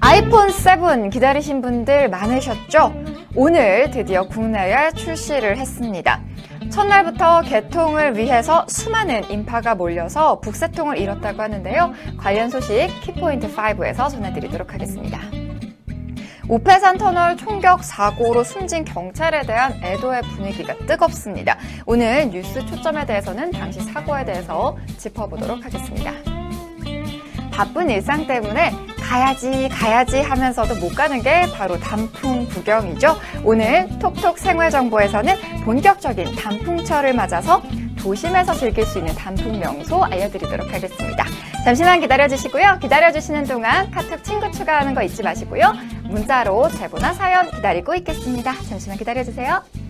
아이폰 7 기다리신 분들 많으셨죠? 오늘 드디어 국내에 출시를 했습니다. 첫날부터 개통을 위해서 수많은 인파가 몰려서 북새통을 이뤘다고 하는데요. 관련 소식 키포인트 5에서 전해드리도록 하겠습니다. 오페산 터널 총격 사고로 숨진 경찰에 대한 애도의 분위기가 뜨겁습니다. 오늘 뉴스 초점에 대해서는 당시 사고에 대해서 짚어보도록 하겠습니다. 바쁜 일상 때문에 가야지 가야지 하면서도 못 가는 게 바로 단풍 구경이죠. 오늘 톡톡 생활정보에서는 본격적인 단풍철을 맞아서 도심에서 즐길 수 있는 단풍 명소 알려드리도록 하겠습니다. 잠시만 기다려주시고요. 기다려주시는 동안 카톡 친구 추가하는 거 잊지 마시고요. 문자로 제보나 사연 기다리고 있겠습니다. 잠시만 기다려주세요.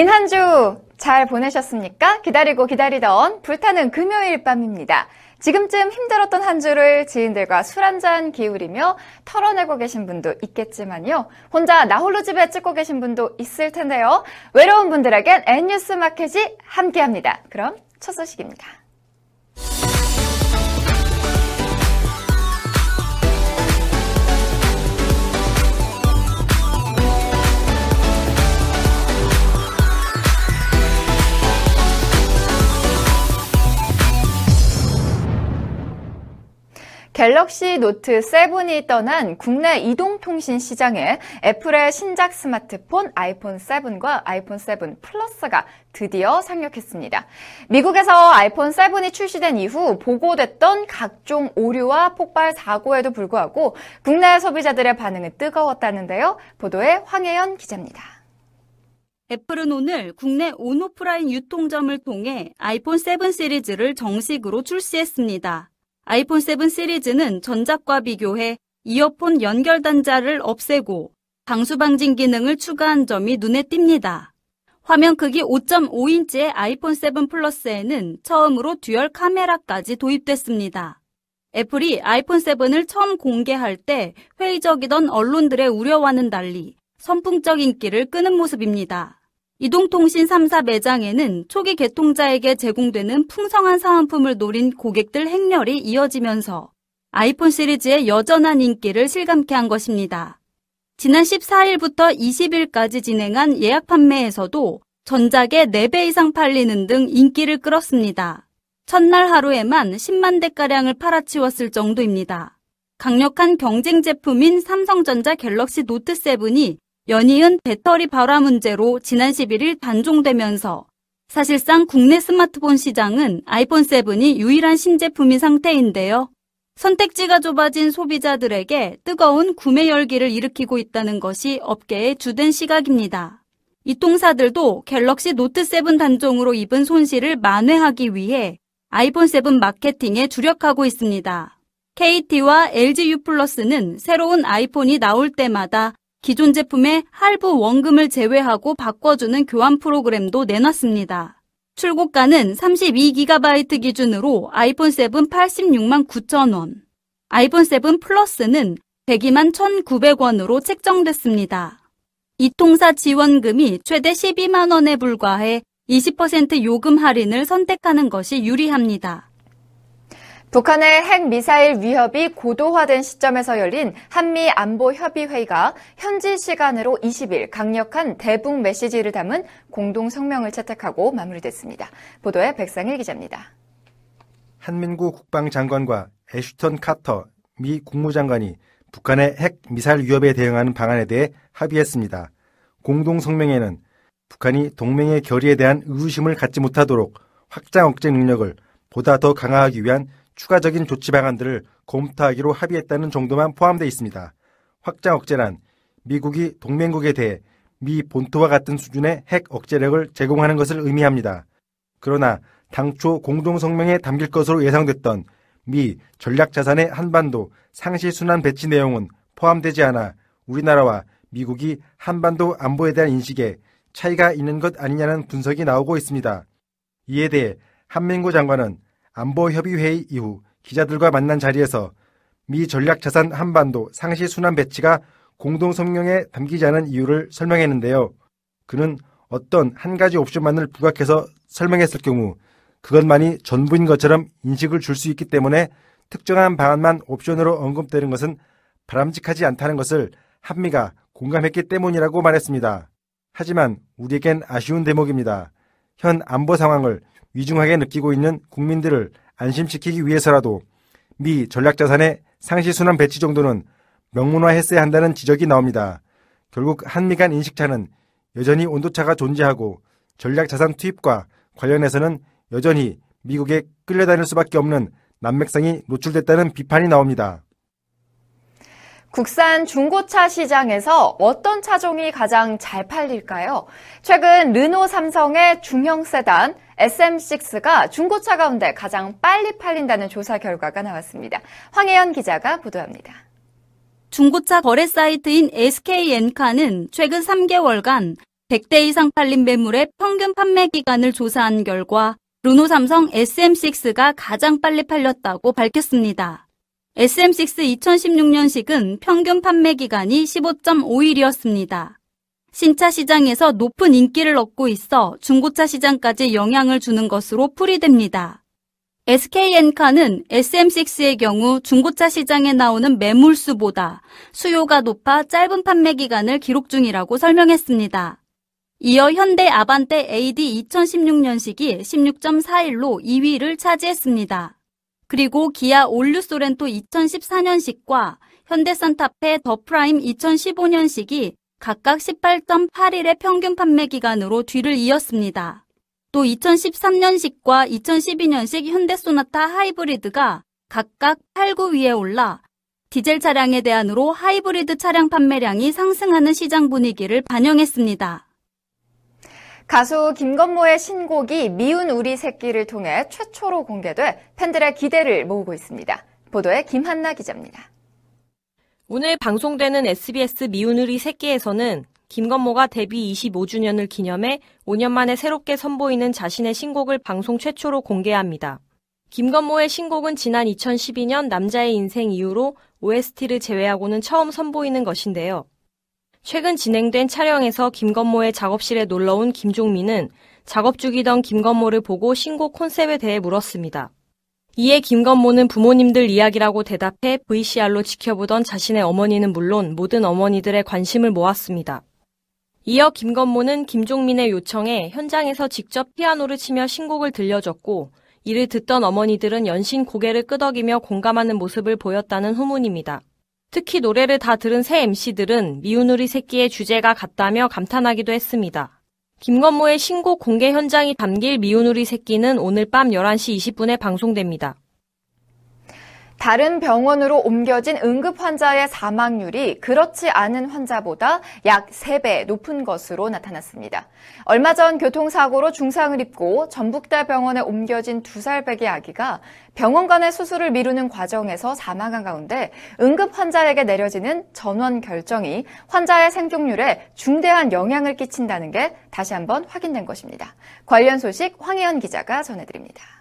긴 한 주 잘 보내셨습니까? 기다리고 기다리던 불타는 금요일 밤입니다. 지금쯤 힘들었던 한 주를 지인들과 술 한 잔 기울이며 털어내고 계신 분도 있겠지만요. 혼자 나홀로 집에 찍고 계신 분도 있을 텐데요. 외로운 분들에겐 N뉴스 마켓이 함께합니다. 그럼 첫 소식입니다. 갤럭시 노트 7이 떠난 국내 이동통신 시장에 애플의 신작 스마트폰 아이폰 7과 아이폰 7 플러스가 드디어 상륙했습니다. 미국에서 아이폰 7이 출시된 이후 보고됐던 각종 오류와 폭발 사고에도 불구하고 국내 소비자들의 반응은 뜨거웠다는데요. 보도에 황혜연 기자입니다. 애플은 오늘 국내 온오프라인 유통점을 통해 아이폰 7 시리즈를 정식으로 출시했습니다. 아이폰 7 시리즈는 전작과 비교해 이어폰 연결 단자를 없애고 방수 방진 기능을 추가한 점이 눈에 띕니다. 화면 크기 5.5인치의 아이폰 7 플러스에는 처음으로 듀얼 카메라까지 도입됐습니다. 애플이 아이폰 7을 처음 공개할 때 회의적이던 언론들의 우려와는 달리 선풍적 인기를 끄는 모습입니다. 이동통신 3사 매장에는 초기 개통자에게 제공되는 풍성한 사은품을 노린 고객들 행렬이 이어지면서 아이폰 시리즈의 여전한 인기를 실감케 한 것입니다. 지난 14일부터 20일까지 진행한 예약 판매에서도 전작의 4배 이상 팔리는 등 인기를 끌었습니다. 첫날 하루에만 10만 대가량을 팔아치웠을 정도입니다. 강력한 경쟁 제품인 삼성전자 갤럭시 노트 7이 연이은 배터리 발화 문제로 지난 11일 단종되면서 사실상 국내 스마트폰 시장은 아이폰 7이 유일한 신제품인 상태인데요. 선택지가 좁아진 소비자들에게 뜨거운 구매 열기를 일으키고 있다는 것이 업계의 주된 시각입니다. 이통사들도 갤럭시 노트 7 단종으로 입은 손실을 만회하기 위해 아이폰 7 마케팅에 주력하고 있습니다. KT와 LG U 플러스는 새로운 아이폰이 나올 때마다 기존 제품의 할부 원금을 제외하고 바꿔주는 교환 프로그램도 내놨습니다. 출고가는 32GB 기준으로 아이폰 7 86만 9천원, 아이폰 7 플러스는 102만 1,900원으로 책정됐습니다. 이 통사 지원금이 최대 12만 원에 불과해 20% 요금 할인을 선택하는 것이 유리합니다. 북한의 핵 미사일 위협이 고도화된 시점에서 열린 한미 안보 협의 회의가 현지 시간으로 20일 강력한 대북 메시지를 담은 공동 성명을 채택하고 마무리됐습니다. 보도에 백상일 기자입니다. 한민구 국방장관과 애슈턴 카터 미 국무장관이 북한의 핵 미사일 위협에 대응하는 방안에 대해 합의했습니다. 공동 성명에는 북한이 동맹의 결의에 대한 의구심을 갖지 못하도록 확장 억제 능력을 보다 더 강화하기 위한 추가적인 조치 방안들을 검토하기로 합의했다는 정도만 포함되어 있습니다. 확장 억제란 미국이 동맹국에 대해 미 본토와 같은 수준의 핵 억제력을 제공하는 것을 의미합니다. 그러나 당초 공동성명에 담길 것으로 예상됐던 미 전략자산의 한반도 상시순환 배치 내용은 포함되지 않아 우리나라와 미국이 한반도 안보에 대한 인식에 차이가 있는 것 아니냐는 분석이 나오고 있습니다. 이에 대해 한민구 장관은 안보협의회의 이후 기자들과 만난 자리에서 미 전략자산 한반도 상시 순환 배치가 공동성명에 담기지 않은 이유를 설명했는데요. 그는 어떤 한 가지 옵션만을 부각해서 설명했을 경우 그것만이 전부인 것처럼 인식을 줄 수 있기 때문에 특정한 방안만 옵션으로 언급되는 것은 바람직하지 않다는 것을 한미가 공감했기 때문이라고 말했습니다. 하지만 우리에겐 아쉬운 대목입니다. 현 안보 상황을 위중하게 느끼고 있는 국민들을 안심시키기 위해서라도 미 전략자산의 상시순환 배치 정도는 명문화했어야 한다는 지적이 나옵니다. 결국 한미 간 인식차는 여전히 온도차가 존재하고 전략자산 투입과 관련해서는 여전히 미국에 끌려다닐 수밖에 없는 난맥상이 노출됐다는 비판이 나옵니다. 국산 중고차 시장에서 어떤 차종이 가장 잘 팔릴까요? 최근 르노 삼성의 중형 세단 SM6가 중고차 가운데 가장 빨리 팔린다는 조사 결과가 나왔습니다. 황혜연 기자가 보도합니다. 중고차 거래 사이트인 SK엔카는 최근 3개월간 100대 이상 팔린 매물의 평균 판매 기간을 조사한 결과 르노 삼성 SM6가 가장 빨리 팔렸다고 밝혔습니다. SM6 2016년식은 평균 판매 기간이 15.5일이었습니다. 신차 시장에서 높은 인기를 얻고 있어 중고차 시장까지 영향을 주는 것으로 풀이됩니다. SK엔카는 SM6의 경우 중고차 시장에 나오는 매물수보다 수요가 높아 짧은 판매 기간을 기록 중이라고 설명했습니다. 이어 현대 아반떼 AD 2016년식이 16.4일로 2위를 차지했습니다. 그리고 기아 올 뉴 쏘렌토 2014년식과 현대 싼타페 더 프라임 2015년식이 각각 18.8일의 평균 판매 기간으로 뒤를 이었습니다. 또 2013년식과 2012년식 현대 소나타 하이브리드가 각각 8, 9위에 올라 디젤 차량에 대한으로 하이브리드 차량 판매량이 상승하는 시장 분위기를 반영했습니다. 가수 김건모의 신곡이 미운 우리 새끼를 통해 최초로 공개돼 팬들의 기대를 모으고 있습니다. 보도에 김한나 기자입니다. 오늘 방송되는 SBS 미운 우리 새끼에서는 김건모가 데뷔 25주년을 기념해 5년 만에 새롭게 선보이는 자신의 신곡을 방송 최초로 공개합니다. 김건모의 신곡은 지난 2012년 남자의 인생 이후로 OST를 제외하고는 처음 선보이는 것인데요. 최근 진행된 촬영에서 김건모의 작업실에 놀러온 김종민은 작업 중이던 김건모를 보고 신곡 콘셉트에 대해 물었습니다. 이에 김건모는 부모님들 이야기라고 대답해 VCR로 지켜보던 자신의 어머니는 물론 모든 어머니들의 관심을 모았습니다. 이어 김건모는 김종민의 요청에 현장에서 직접 피아노를 치며 신곡을 들려줬고 이를 듣던 어머니들은 연신 고개를 끄덕이며 공감하는 모습을 보였다는 후문입니다. 특히 노래를 다 들은 새 MC들은 미운 우리 새끼의 주제가 같다며 감탄하기도 했습니다. 김건모의 신곡 공개 현장이 담길 미운 우리 새끼는 오늘 밤 11시 20분에 방송됩니다. 다른 병원으로 옮겨진 응급 환자의 사망률이 그렇지 않은 환자보다 약 3배 높은 것으로 나타났습니다. 얼마 전 교통사고로 중상을 입고 전북대 병원에 옮겨진 2살배기 아기가 병원 간의 수술을 미루는 과정에서 사망한 가운데 응급 환자에게 내려지는 전원 결정이 환자의 생존율에 중대한 영향을 끼친다는 게 다시 한번 확인된 것입니다. 관련 소식 황혜연 기자가 전해드립니다.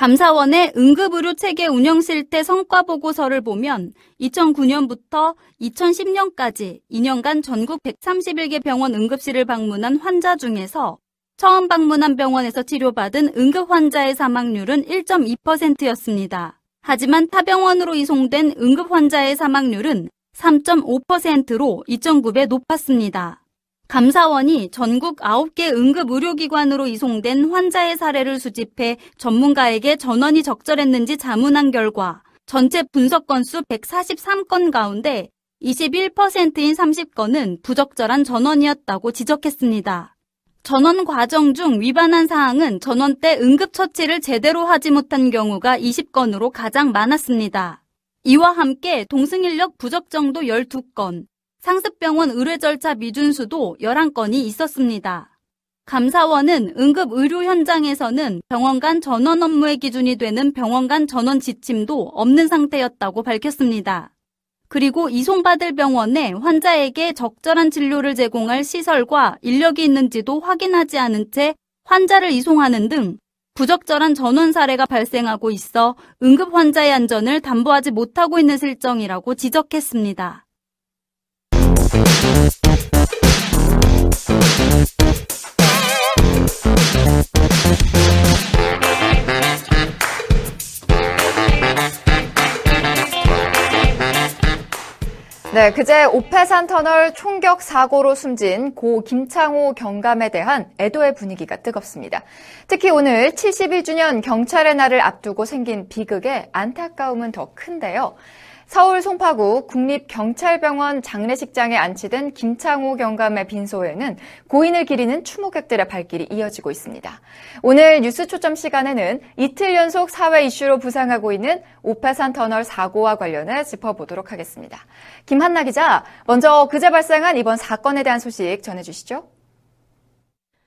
감사원의 응급의료 체계 운영 실태 성과 보고서를 보면 2009년부터 2010년까지 2년간 전국 131개 병원 응급실을 방문한 환자 중에서 처음 방문한 병원에서 치료받은 응급 환자의 사망률은 1.2%였습니다. 하지만 타 병원으로 이송된 응급 환자의 사망률은 3.5%로 2.9배 높았습니다. 감사원이 전국 9개 응급의료기관으로 이송된 환자의 사례를 수집해 전문가에게 전원이 적절했는지 자문한 결과 전체 분석 건수 143건 가운데 21%인 30건은 부적절한 전원이었다고 지적했습니다. 전원 과정 중 위반한 사항은 전원 때 응급처치를 제대로 하지 못한 경우가 20건으로 가장 많았습니다. 이와 함께 동승인력 부적정도 12건, 상습병원 의뢰 절차 미준수도 11건이 있었습니다. 감사원은 응급 의료 현장에서는 병원 간 전원 업무의 기준이 되는 병원 간 전원 지침도 없는 상태였다고 밝혔습니다. 그리고 이송받을 병원에 환자에게 적절한 진료를 제공할 시설과 인력이 있는지도 확인하지 않은 채 환자를 이송하는 등 부적절한 전원 사례가 발생하고 있어 응급 환자의 안전을 담보하지 못하고 있는 실정이라고 지적했습니다. 네, 그제 오페산 터널 총격 사고로 숨진 고 김창호 경감에 대한 애도의 분위기가 뜨겁습니다. 특히 오늘 71주년 경찰의 날을 앞두고 생긴 비극에 안타까움은 더 큰데요. 서울 송파구 국립경찰병원 장례식장에 안치된 김창호 경감의 빈소에는 고인을 기리는 추모객들의 발길이 이어지고 있습니다. 오늘 뉴스 초점 시간에는 이틀 연속 사회 이슈로 부상하고 있는 오페산 터널 사고와 관련해 짚어보도록 하겠습니다. 김한나 기자, 먼저 그제 발생한 이번 사건에 대한 소식 전해주시죠.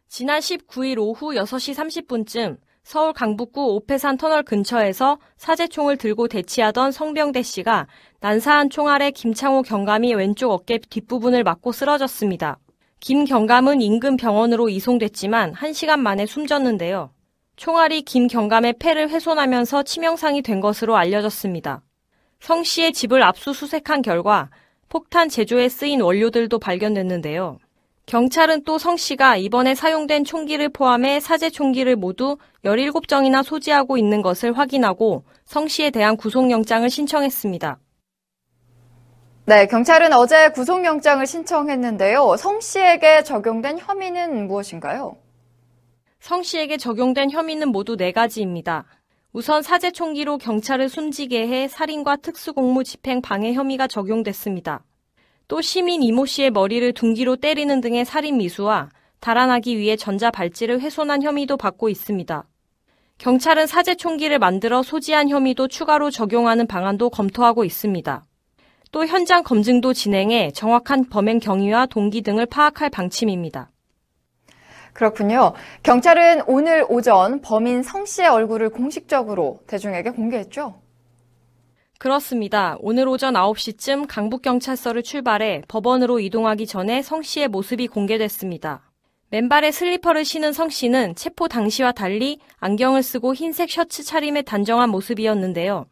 지난 19일 오후 6시 30분쯤 서울 강북구 오페산 터널 근처에서 사제총을 들고 대치하던 성병대 씨가 난사한 총알에 김창호 경감이 왼쪽 어깨 뒷부분을 맞고 쓰러졌습니다. 김 경감은 인근 병원으로 이송됐지만 1시간 만에 숨졌는데요. 총알이 김 경감의 폐를 훼손하면서 치명상이 된 것으로 알려졌습니다. 성 씨의 집을 압수수색한 결과 폭탄 제조에 쓰인 원료들도 발견됐는데요. 경찰은 또 성 씨가 이번에 사용된 총기를 포함해 사제 총기를 모두 17정이나 소지하고 있는 것을 확인하고 성 씨에 대한 구속영장을 신청했습니다. 네, 경찰은 어제 구속영장을 신청했는데요. 성 씨에게 적용된 혐의는 무엇인가요? 성 씨에게 적용된 혐의는 모두 네 가지입니다. 우선 사제 총기로 경찰을 숨지게 해 살인과 특수공무 집행 방해 혐의가 적용됐습니다. 또 시민 이모 씨의 머리를 둔기로 때리는 등의 살인 미수와 달아나기 위해 전자 발찌를 훼손한 혐의도 받고 있습니다. 경찰은 사제 총기를 만들어 소지한 혐의도 추가로 적용하는 방안도 검토하고 있습니다. 또 현장 검증도 진행해 정확한 범행 경위와 동기 등을 파악할 방침입니다. 그렇군요. 경찰은 오늘 오전 범인 성 씨의 얼굴을 공식적으로 대중에게 공개했죠? 그렇습니다. 오늘 오전 9시쯤 강북경찰서를 출발해 법원으로 이동하기 전에 성 씨의 모습이 공개됐습니다. 맨발에 슬리퍼를 신은 성 씨는 체포 당시와 달리 안경을 쓰고 흰색 셔츠 차림의 단정한 모습이었는데요.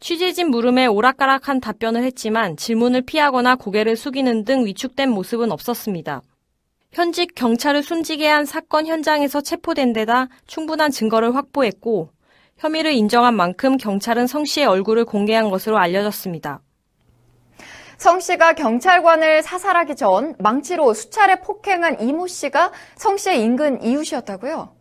취재진 물음에 오락가락한 답변을 했지만 질문을 피하거나 고개를 숙이는 등 위축된 모습은 없었습니다. 현직 경찰을 숨지게 한 사건 현장에서 체포된 데다 충분한 증거를 확보했고 혐의를 인정한 만큼 경찰은 성 씨의 얼굴을 공개한 것으로 알려졌습니다. 성 씨가 경찰관을 사살하기 전 망치로 수차례 폭행한 이모 씨가 성 씨의 인근 이웃이었다고요?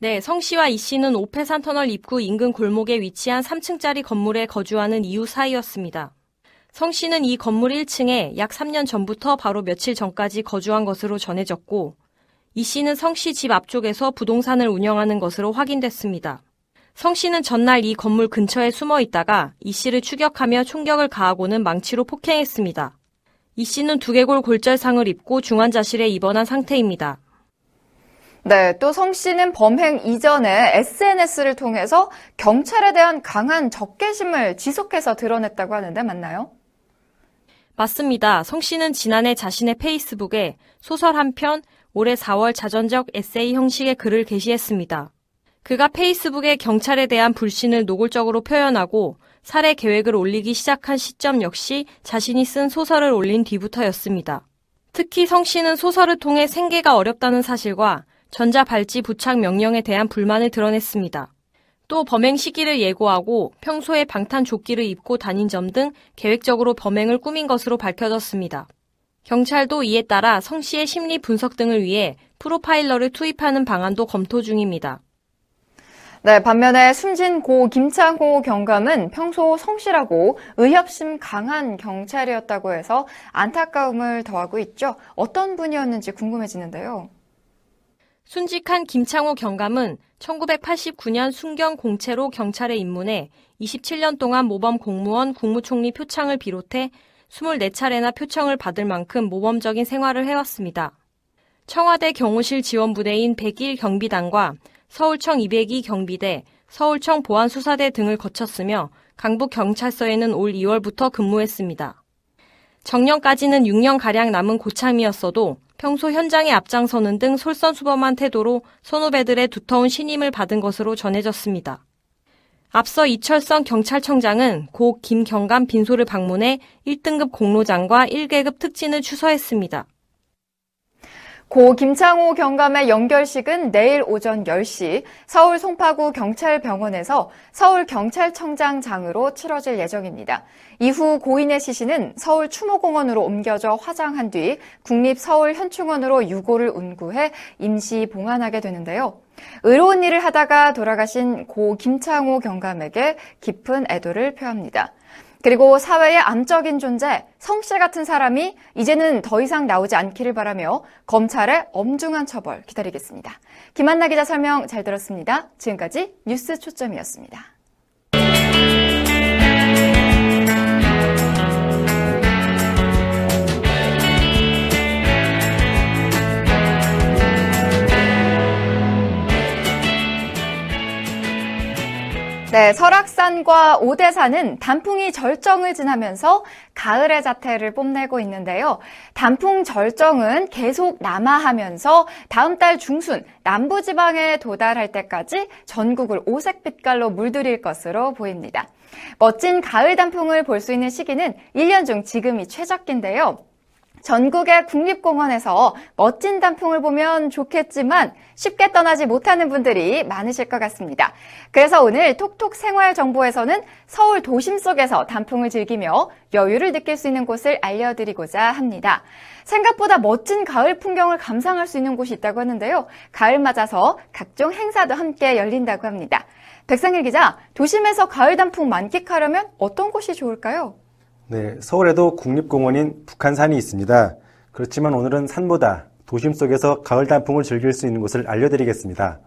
네, 성 씨와 이 씨는 오페산 터널 입구 인근 골목에 위치한 3층짜리 건물에 거주하는 이웃 사이였습니다. 성 씨는 이 건물 1층에 약 3년 전부터 바로 며칠 전까지 거주한 것으로 전해졌고, 이 씨는 성 씨 집 앞쪽에서 부동산을 운영하는 것으로 확인됐습니다. 성 씨는 전날 이 건물 근처에 숨어 있다가 이 씨를 추격하며 총격을 가하고는 망치로 폭행했습니다. 이 씨는 두개골 골절상을 입고 중환자실에 입원한 상태입니다. 네, 또 성 씨는 범행 이전에 SNS를 통해서 경찰에 대한 강한 적개심을 지속해서 드러냈다고 하는데 맞나요? 맞습니다. 성 씨는 지난해 자신의 페이스북에 소설 한 편, 올해 4월 자전적 에세이 형식의 글을 게시했습니다. 그가 페이스북에 경찰에 대한 불신을 노골적으로 표현하고 살해 계획을 올리기 시작한 시점 역시 자신이 쓴 소설을 올린 뒤부터였습니다. 특히 성 씨는 소설을 통해 생계가 어렵다는 사실과 전자발찌 부착 명령에 대한 불만을 드러냈습니다. 또 범행 시기를 예고하고 평소에 방탄 조끼를 입고 다닌 점 등 계획적으로 범행을 꾸민 것으로 밝혀졌습니다. 경찰도 이에 따라 성 씨의 심리 분석 등을 위해 프로파일러를 투입하는 방안도 검토 중입니다. 네, 반면에 숨진 고 김창호 경감은 평소 성실하고 의협심 강한 경찰이었다고 해서 안타까움을 더하고 있죠. 어떤 분이었는지 궁금해지는데요. 순직한 김창호 경감은 1989년 순경 공채로 경찰에 입문해 27년 동안 모범 공무원 국무총리 표창을 비롯해 24차례나 표창을 받을 만큼 모범적인 생활을 해왔습니다. 청와대 경호실 지원부대인 101 경비단과 서울청 202 경비대, 서울청 보안수사대 등을 거쳤으며 강북경찰서에는 올 2월부터 근무했습니다. 정년까지는 6년가량 남은 고참이었어도 평소 현장에 앞장서는 등 솔선수범한 태도로 선후배들의 두터운 신임을 받은 것으로 전해졌습니다. 앞서 이철성 경찰청장은 고 김경감 빈소를 방문해 1등급 공로장과 1계급 특진을 추서했습니다. 고 김창호 경감의 연결식은 내일 오전 10시 서울 송파구 경찰병원에서 서울경찰청장장으로 치러질 예정입니다. 이후 고인의 시신은 서울 추모공원으로 옮겨져 화장한 뒤 국립서울현충원으로 유고를 운구해 임시 봉안하게 되는데요. 의로운 일을 하다가 돌아가신 고 김창호 경감에게 깊은 애도를 표합니다. 그리고 사회의 암적인 존재, 성씨 같은 사람이 이제는 더 이상 나오지 않기를 바라며 검찰의 엄중한 처벌 기다리겠습니다. 김한나 기자 설명 잘 들었습니다. 지금까지 뉴스 초점이었습니다. 네, 설악산과 오대산은 단풍이 절정을 지나면서 가을의 자태를 뽐내고 있는데요. 단풍 절정은 계속 남하하면서 다음 달 중순 남부지방에 도달할 때까지 전국을 오색 빛깔로 물들일 것으로 보입니다. 멋진 가을 단풍을 볼 수 있는 시기는 1년 중 지금이 최적기인데요. 전국의 국립공원에서 멋진 단풍을 보면 좋겠지만 쉽게 떠나지 못하는 분들이 많으실 것 같습니다. 그래서 오늘 톡톡 생활 정보에서는 서울 도심 속에서 단풍을 즐기며 여유를 느낄 수 있는 곳을 알려드리고자 합니다. 생각보다 멋진 가을 풍경을 감상할 수 있는 곳이 있다고 하는데요. 가을 맞아서 각종 행사도 함께 열린다고 합니다. 백상일 기자, 도심에서 가을 단풍 만끽하려면 어떤 곳이 좋을까요? 네, 서울에도 국립공원인 북한산이 있습니다. 그렇지만 오늘은 산보다 도심 속에서 가을 단풍을 즐길 수 있는 곳을 알려드리겠습니다.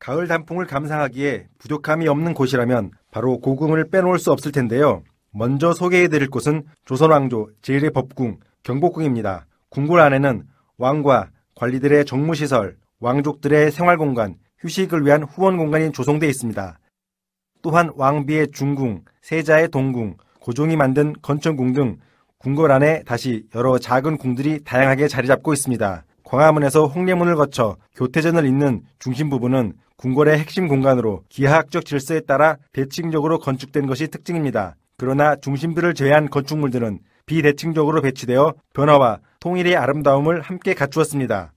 가을 단풍을 감상하기에 부족함이 없는 곳이라면 바로 고궁을 빼놓을 수 없을 텐데요. 먼저 소개해드릴 곳은 조선왕조 제1의 법궁 경복궁입니다. 궁궐 안에는 왕과 관리들의 정무시설, 왕족들의 생활공간, 휴식을 위한 후원 공간이 조성되어 있습니다. 또한 왕비의 중궁, 세자의 동궁, 고종이 만든 건천궁 등 궁궐 안에 다시 여러 작은 궁들이 다양하게 자리 잡고 있습니다. 광화문에서 홍례문을 거쳐 교태전을 잇는 중심 부분은 궁궐의 핵심 공간으로 기하학적 질서에 따라 대칭적으로 건축된 것이 특징입니다. 그러나 중심들을 제외한 건축물들은 비대칭적으로 배치되어 변화와 통일의 아름다움을 함께 갖추었습니다.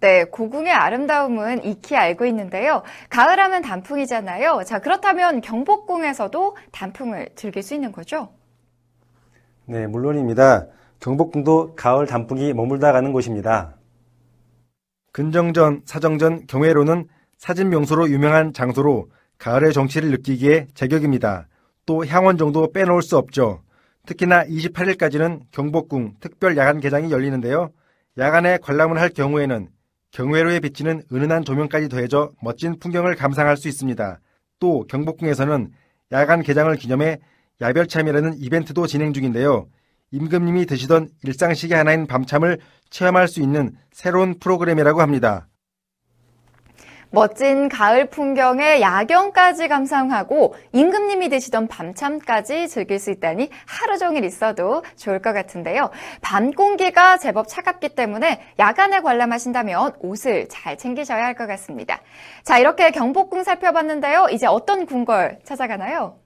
네, 고궁의 아름다움은 익히 알고 있는데요. 가을하면 단풍이잖아요. 자, 그렇다면 경복궁에서도 단풍을 즐길 수 있는 거죠? 네, 물론입니다. 경복궁도 가을 단풍이 머물다 가는 곳입니다. 근정전, 사정전, 경회로는 사진 명소로 유명한 장소로 가을의 정치를 느끼기에 제격입니다. 또 향원정도 빼놓을 수 없죠. 특히나 28일까지는 경복궁 특별 야간 개장이 열리는데요. 야간에 관람을 할 경우에는 경회로에 비치는 은은한 조명까지 더해져 멋진 풍경을 감상할 수 있습니다. 또 경복궁에서는 야간 개장을 기념해 야별참이라는 이벤트도 진행 중인데요. 임금님이 드시던 일상식의 하나인 밤참을 체험할 수 있는 새로운 프로그램이라고 합니다. 멋진 가을 풍경에 야경까지 감상하고 임금님이 드시던 밤참까지 즐길 수 있다니 하루 종일 있어도 좋을 것 같은데요. 밤 공기가 제법 차갑기 때문에 야간에 관람하신다면 옷을 잘 챙기셔야 할 것 같습니다. 자, 이렇게 경복궁 살펴봤는데요. 이제 어떤 궁궐 찾아가나요?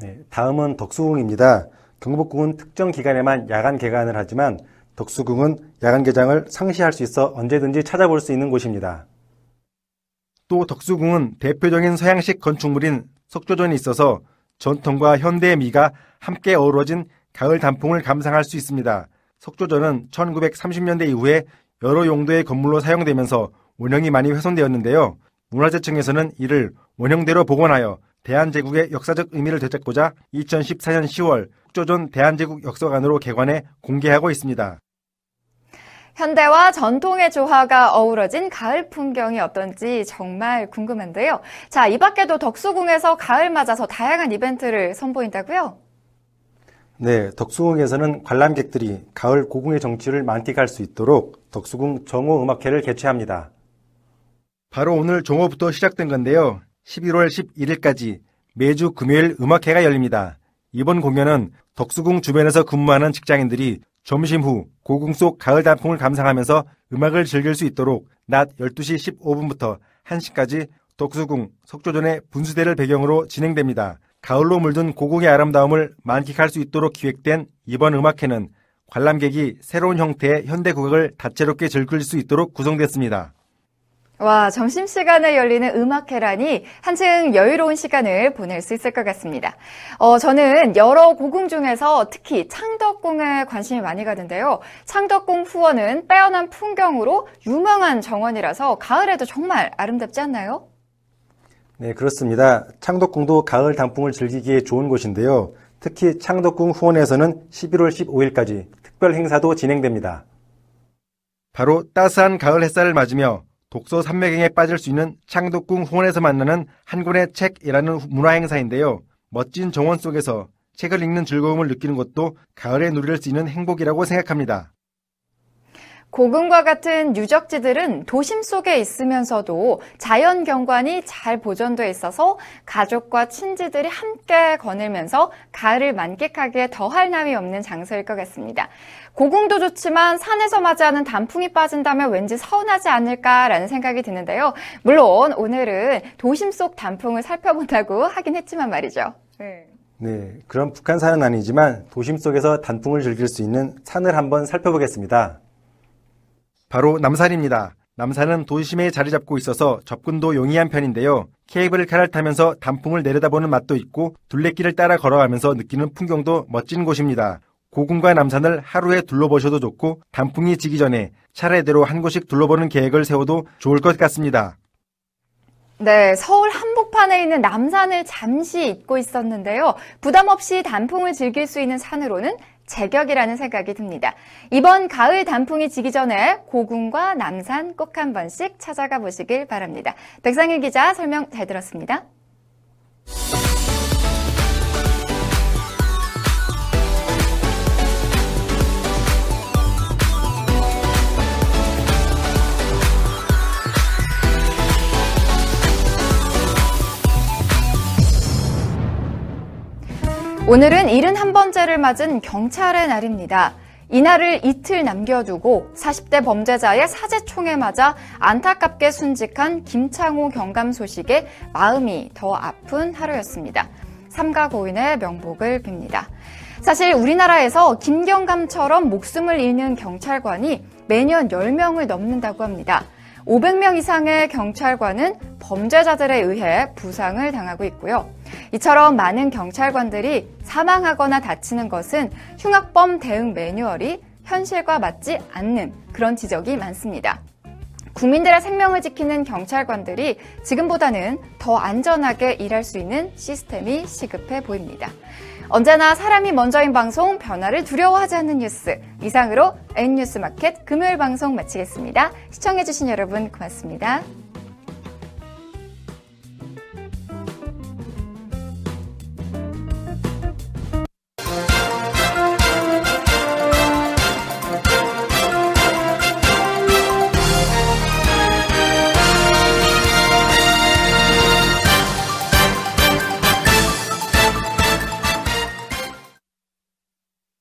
네, 다음은 덕수궁입니다. 경복궁은 특정 기간에만 야간 개관을 하지만 덕수궁은 야간 개장을 상시할 수 있어 언제든지 찾아볼 수 있는 곳입니다. 또 덕수궁은 대표적인 서양식 건축물인 석조전이 있어서 전통과 현대의 미가 함께 어우러진 가을 단풍을 감상할 수 있습니다. 석조전은 1930년대 이후에 여러 용도의 건물로 사용되면서 원형이 많이 훼손되었는데요. 문화재청에서는 이를 원형대로 복원하여 대한제국의 역사적 의미를 되찾고자 2014년 10월 석조전 대한제국 역사관으로 개관해 공개하고 있습니다. 현대와 전통의 조화가 어우러진 가을 풍경이 어떤지 정말 궁금한데요. 자, 이 밖에도 덕수궁에서 가을 맞아서 다양한 이벤트를 선보인다고요? 네, 덕수궁에서는 관람객들이 가을 고궁의 정취를 만끽할 수 있도록 덕수궁 정오 음악회를 개최합니다. 바로 오늘 정오부터 시작된 건데요. 11월 11일까지 매주 금요일 음악회가 열립니다. 이번 공연은 덕수궁 주변에서 근무하는 직장인들이 점심 후 고궁 속 가을 단풍을 감상하면서 음악을 즐길 수 있도록 낮 12시 15분부터 1시까지 독수궁 석조전의 분수대를 배경으로 진행됩니다. 가을로 물든 고궁의 아름다움을 만끽할 수 있도록 기획된 이번 음악회는 관람객이 새로운 형태의 현대 국악을 다채롭게 즐길 수 있도록 구성됐습니다. 와, 점심시간에 열리는 음악회라니 한층 여유로운 시간을 보낼 수 있을 것 같습니다. 어, 저는 여러 고궁 중에서 특히 창덕궁에 관심이 많이 가는데요. 창덕궁 후원은 빼어난 풍경으로 유명한 정원이라서 가을에도 정말 아름답지 않나요? 네, 그렇습니다. 창덕궁도 가을 단풍을 즐기기에 좋은 곳인데요. 특히 창덕궁 후원에서는 11월 15일까지 특별 행사도 진행됩니다. 바로 따스한 가을 햇살을 맞으며 독서 산매경에 빠질 수 있는 창덕궁 후원에서 만나는 한 권의 책이라는 문화 행사인데요. 멋진 정원 속에서 책을 읽는 즐거움을 느끼는 것도 가을에 누릴 수 있는 행복이라고 생각합니다. 고궁과 같은 유적지들은 도심 속에 있으면서도 자연 경관이 잘 보존돼 있어서 가족과 친지들이 함께 거닐면서 가을을 만끽하기에 더할 나위 없는 장소일 것 같습니다. 고궁도 좋지만 산에서 맞이하는 단풍이 빠진다면 왠지 서운하지 않을까라는 생각이 드는데요. 물론 오늘은 도심 속 단풍을 살펴본다고 하긴 했지만 말이죠. 네. 네, 그런 북한산은 아니지만 도심 속에서 단풍을 즐길 수 있는 산을 한번 살펴보겠습니다. 바로 남산입니다. 남산은 도심에 자리 잡고 있어서 접근도 용이한 편인데요. 케이블카를 타면서 단풍을 내려다보는 맛도 있고 둘레길을 따라 걸어가면서 느끼는 풍경도 멋진 곳입니다. 고궁과 남산을 하루에 둘러보셔도 좋고 단풍이 지기 전에 차례대로 한 곳씩 둘러보는 계획을 세워도 좋을 것 같습니다. 네, 서울 한복판에 있는 남산을 잠시 잊고 있었는데요. 부담 없이 단풍을 즐길 수 있는 산으로는 제격이라는 생각이 듭니다. 이번 가을 단풍이 지기 전에 고궁과 남산 꼭 한 번씩 찾아가 보시길 바랍니다. 백상일 기자 설명 잘 들었습니다. 오늘은 71번째를 맞은 경찰의 날입니다. 이날을 이틀 남겨두고 40대 범죄자의 사제총에 맞아 안타깝게 순직한 김창호 경감 소식에 마음이 더 아픈 하루였습니다. 삼가 고인의 명복을 빕니다. 사실 우리나라에서 김경감처럼 목숨을 잃는 경찰관이 매년 10명을 넘는다고 합니다. 500명 이상의 경찰관은 범죄자들에 의해 부상을 당하고 있고요. 이처럼 많은 경찰관들이 사망하거나 다치는 것은 흉악범 대응 매뉴얼이 현실과 맞지 않는 그런 지적이 많습니다. 국민들의 생명을 지키는 경찰관들이 지금보다는 더 안전하게 일할 수 있는 시스템이 시급해 보입니다. 언제나 사람이 먼저인 방송 변화를 두려워하지 않는 뉴스 이상으로 N뉴스 마켓 금요일 방송 마치겠습니다. 시청해주신 여러분 고맙습니다.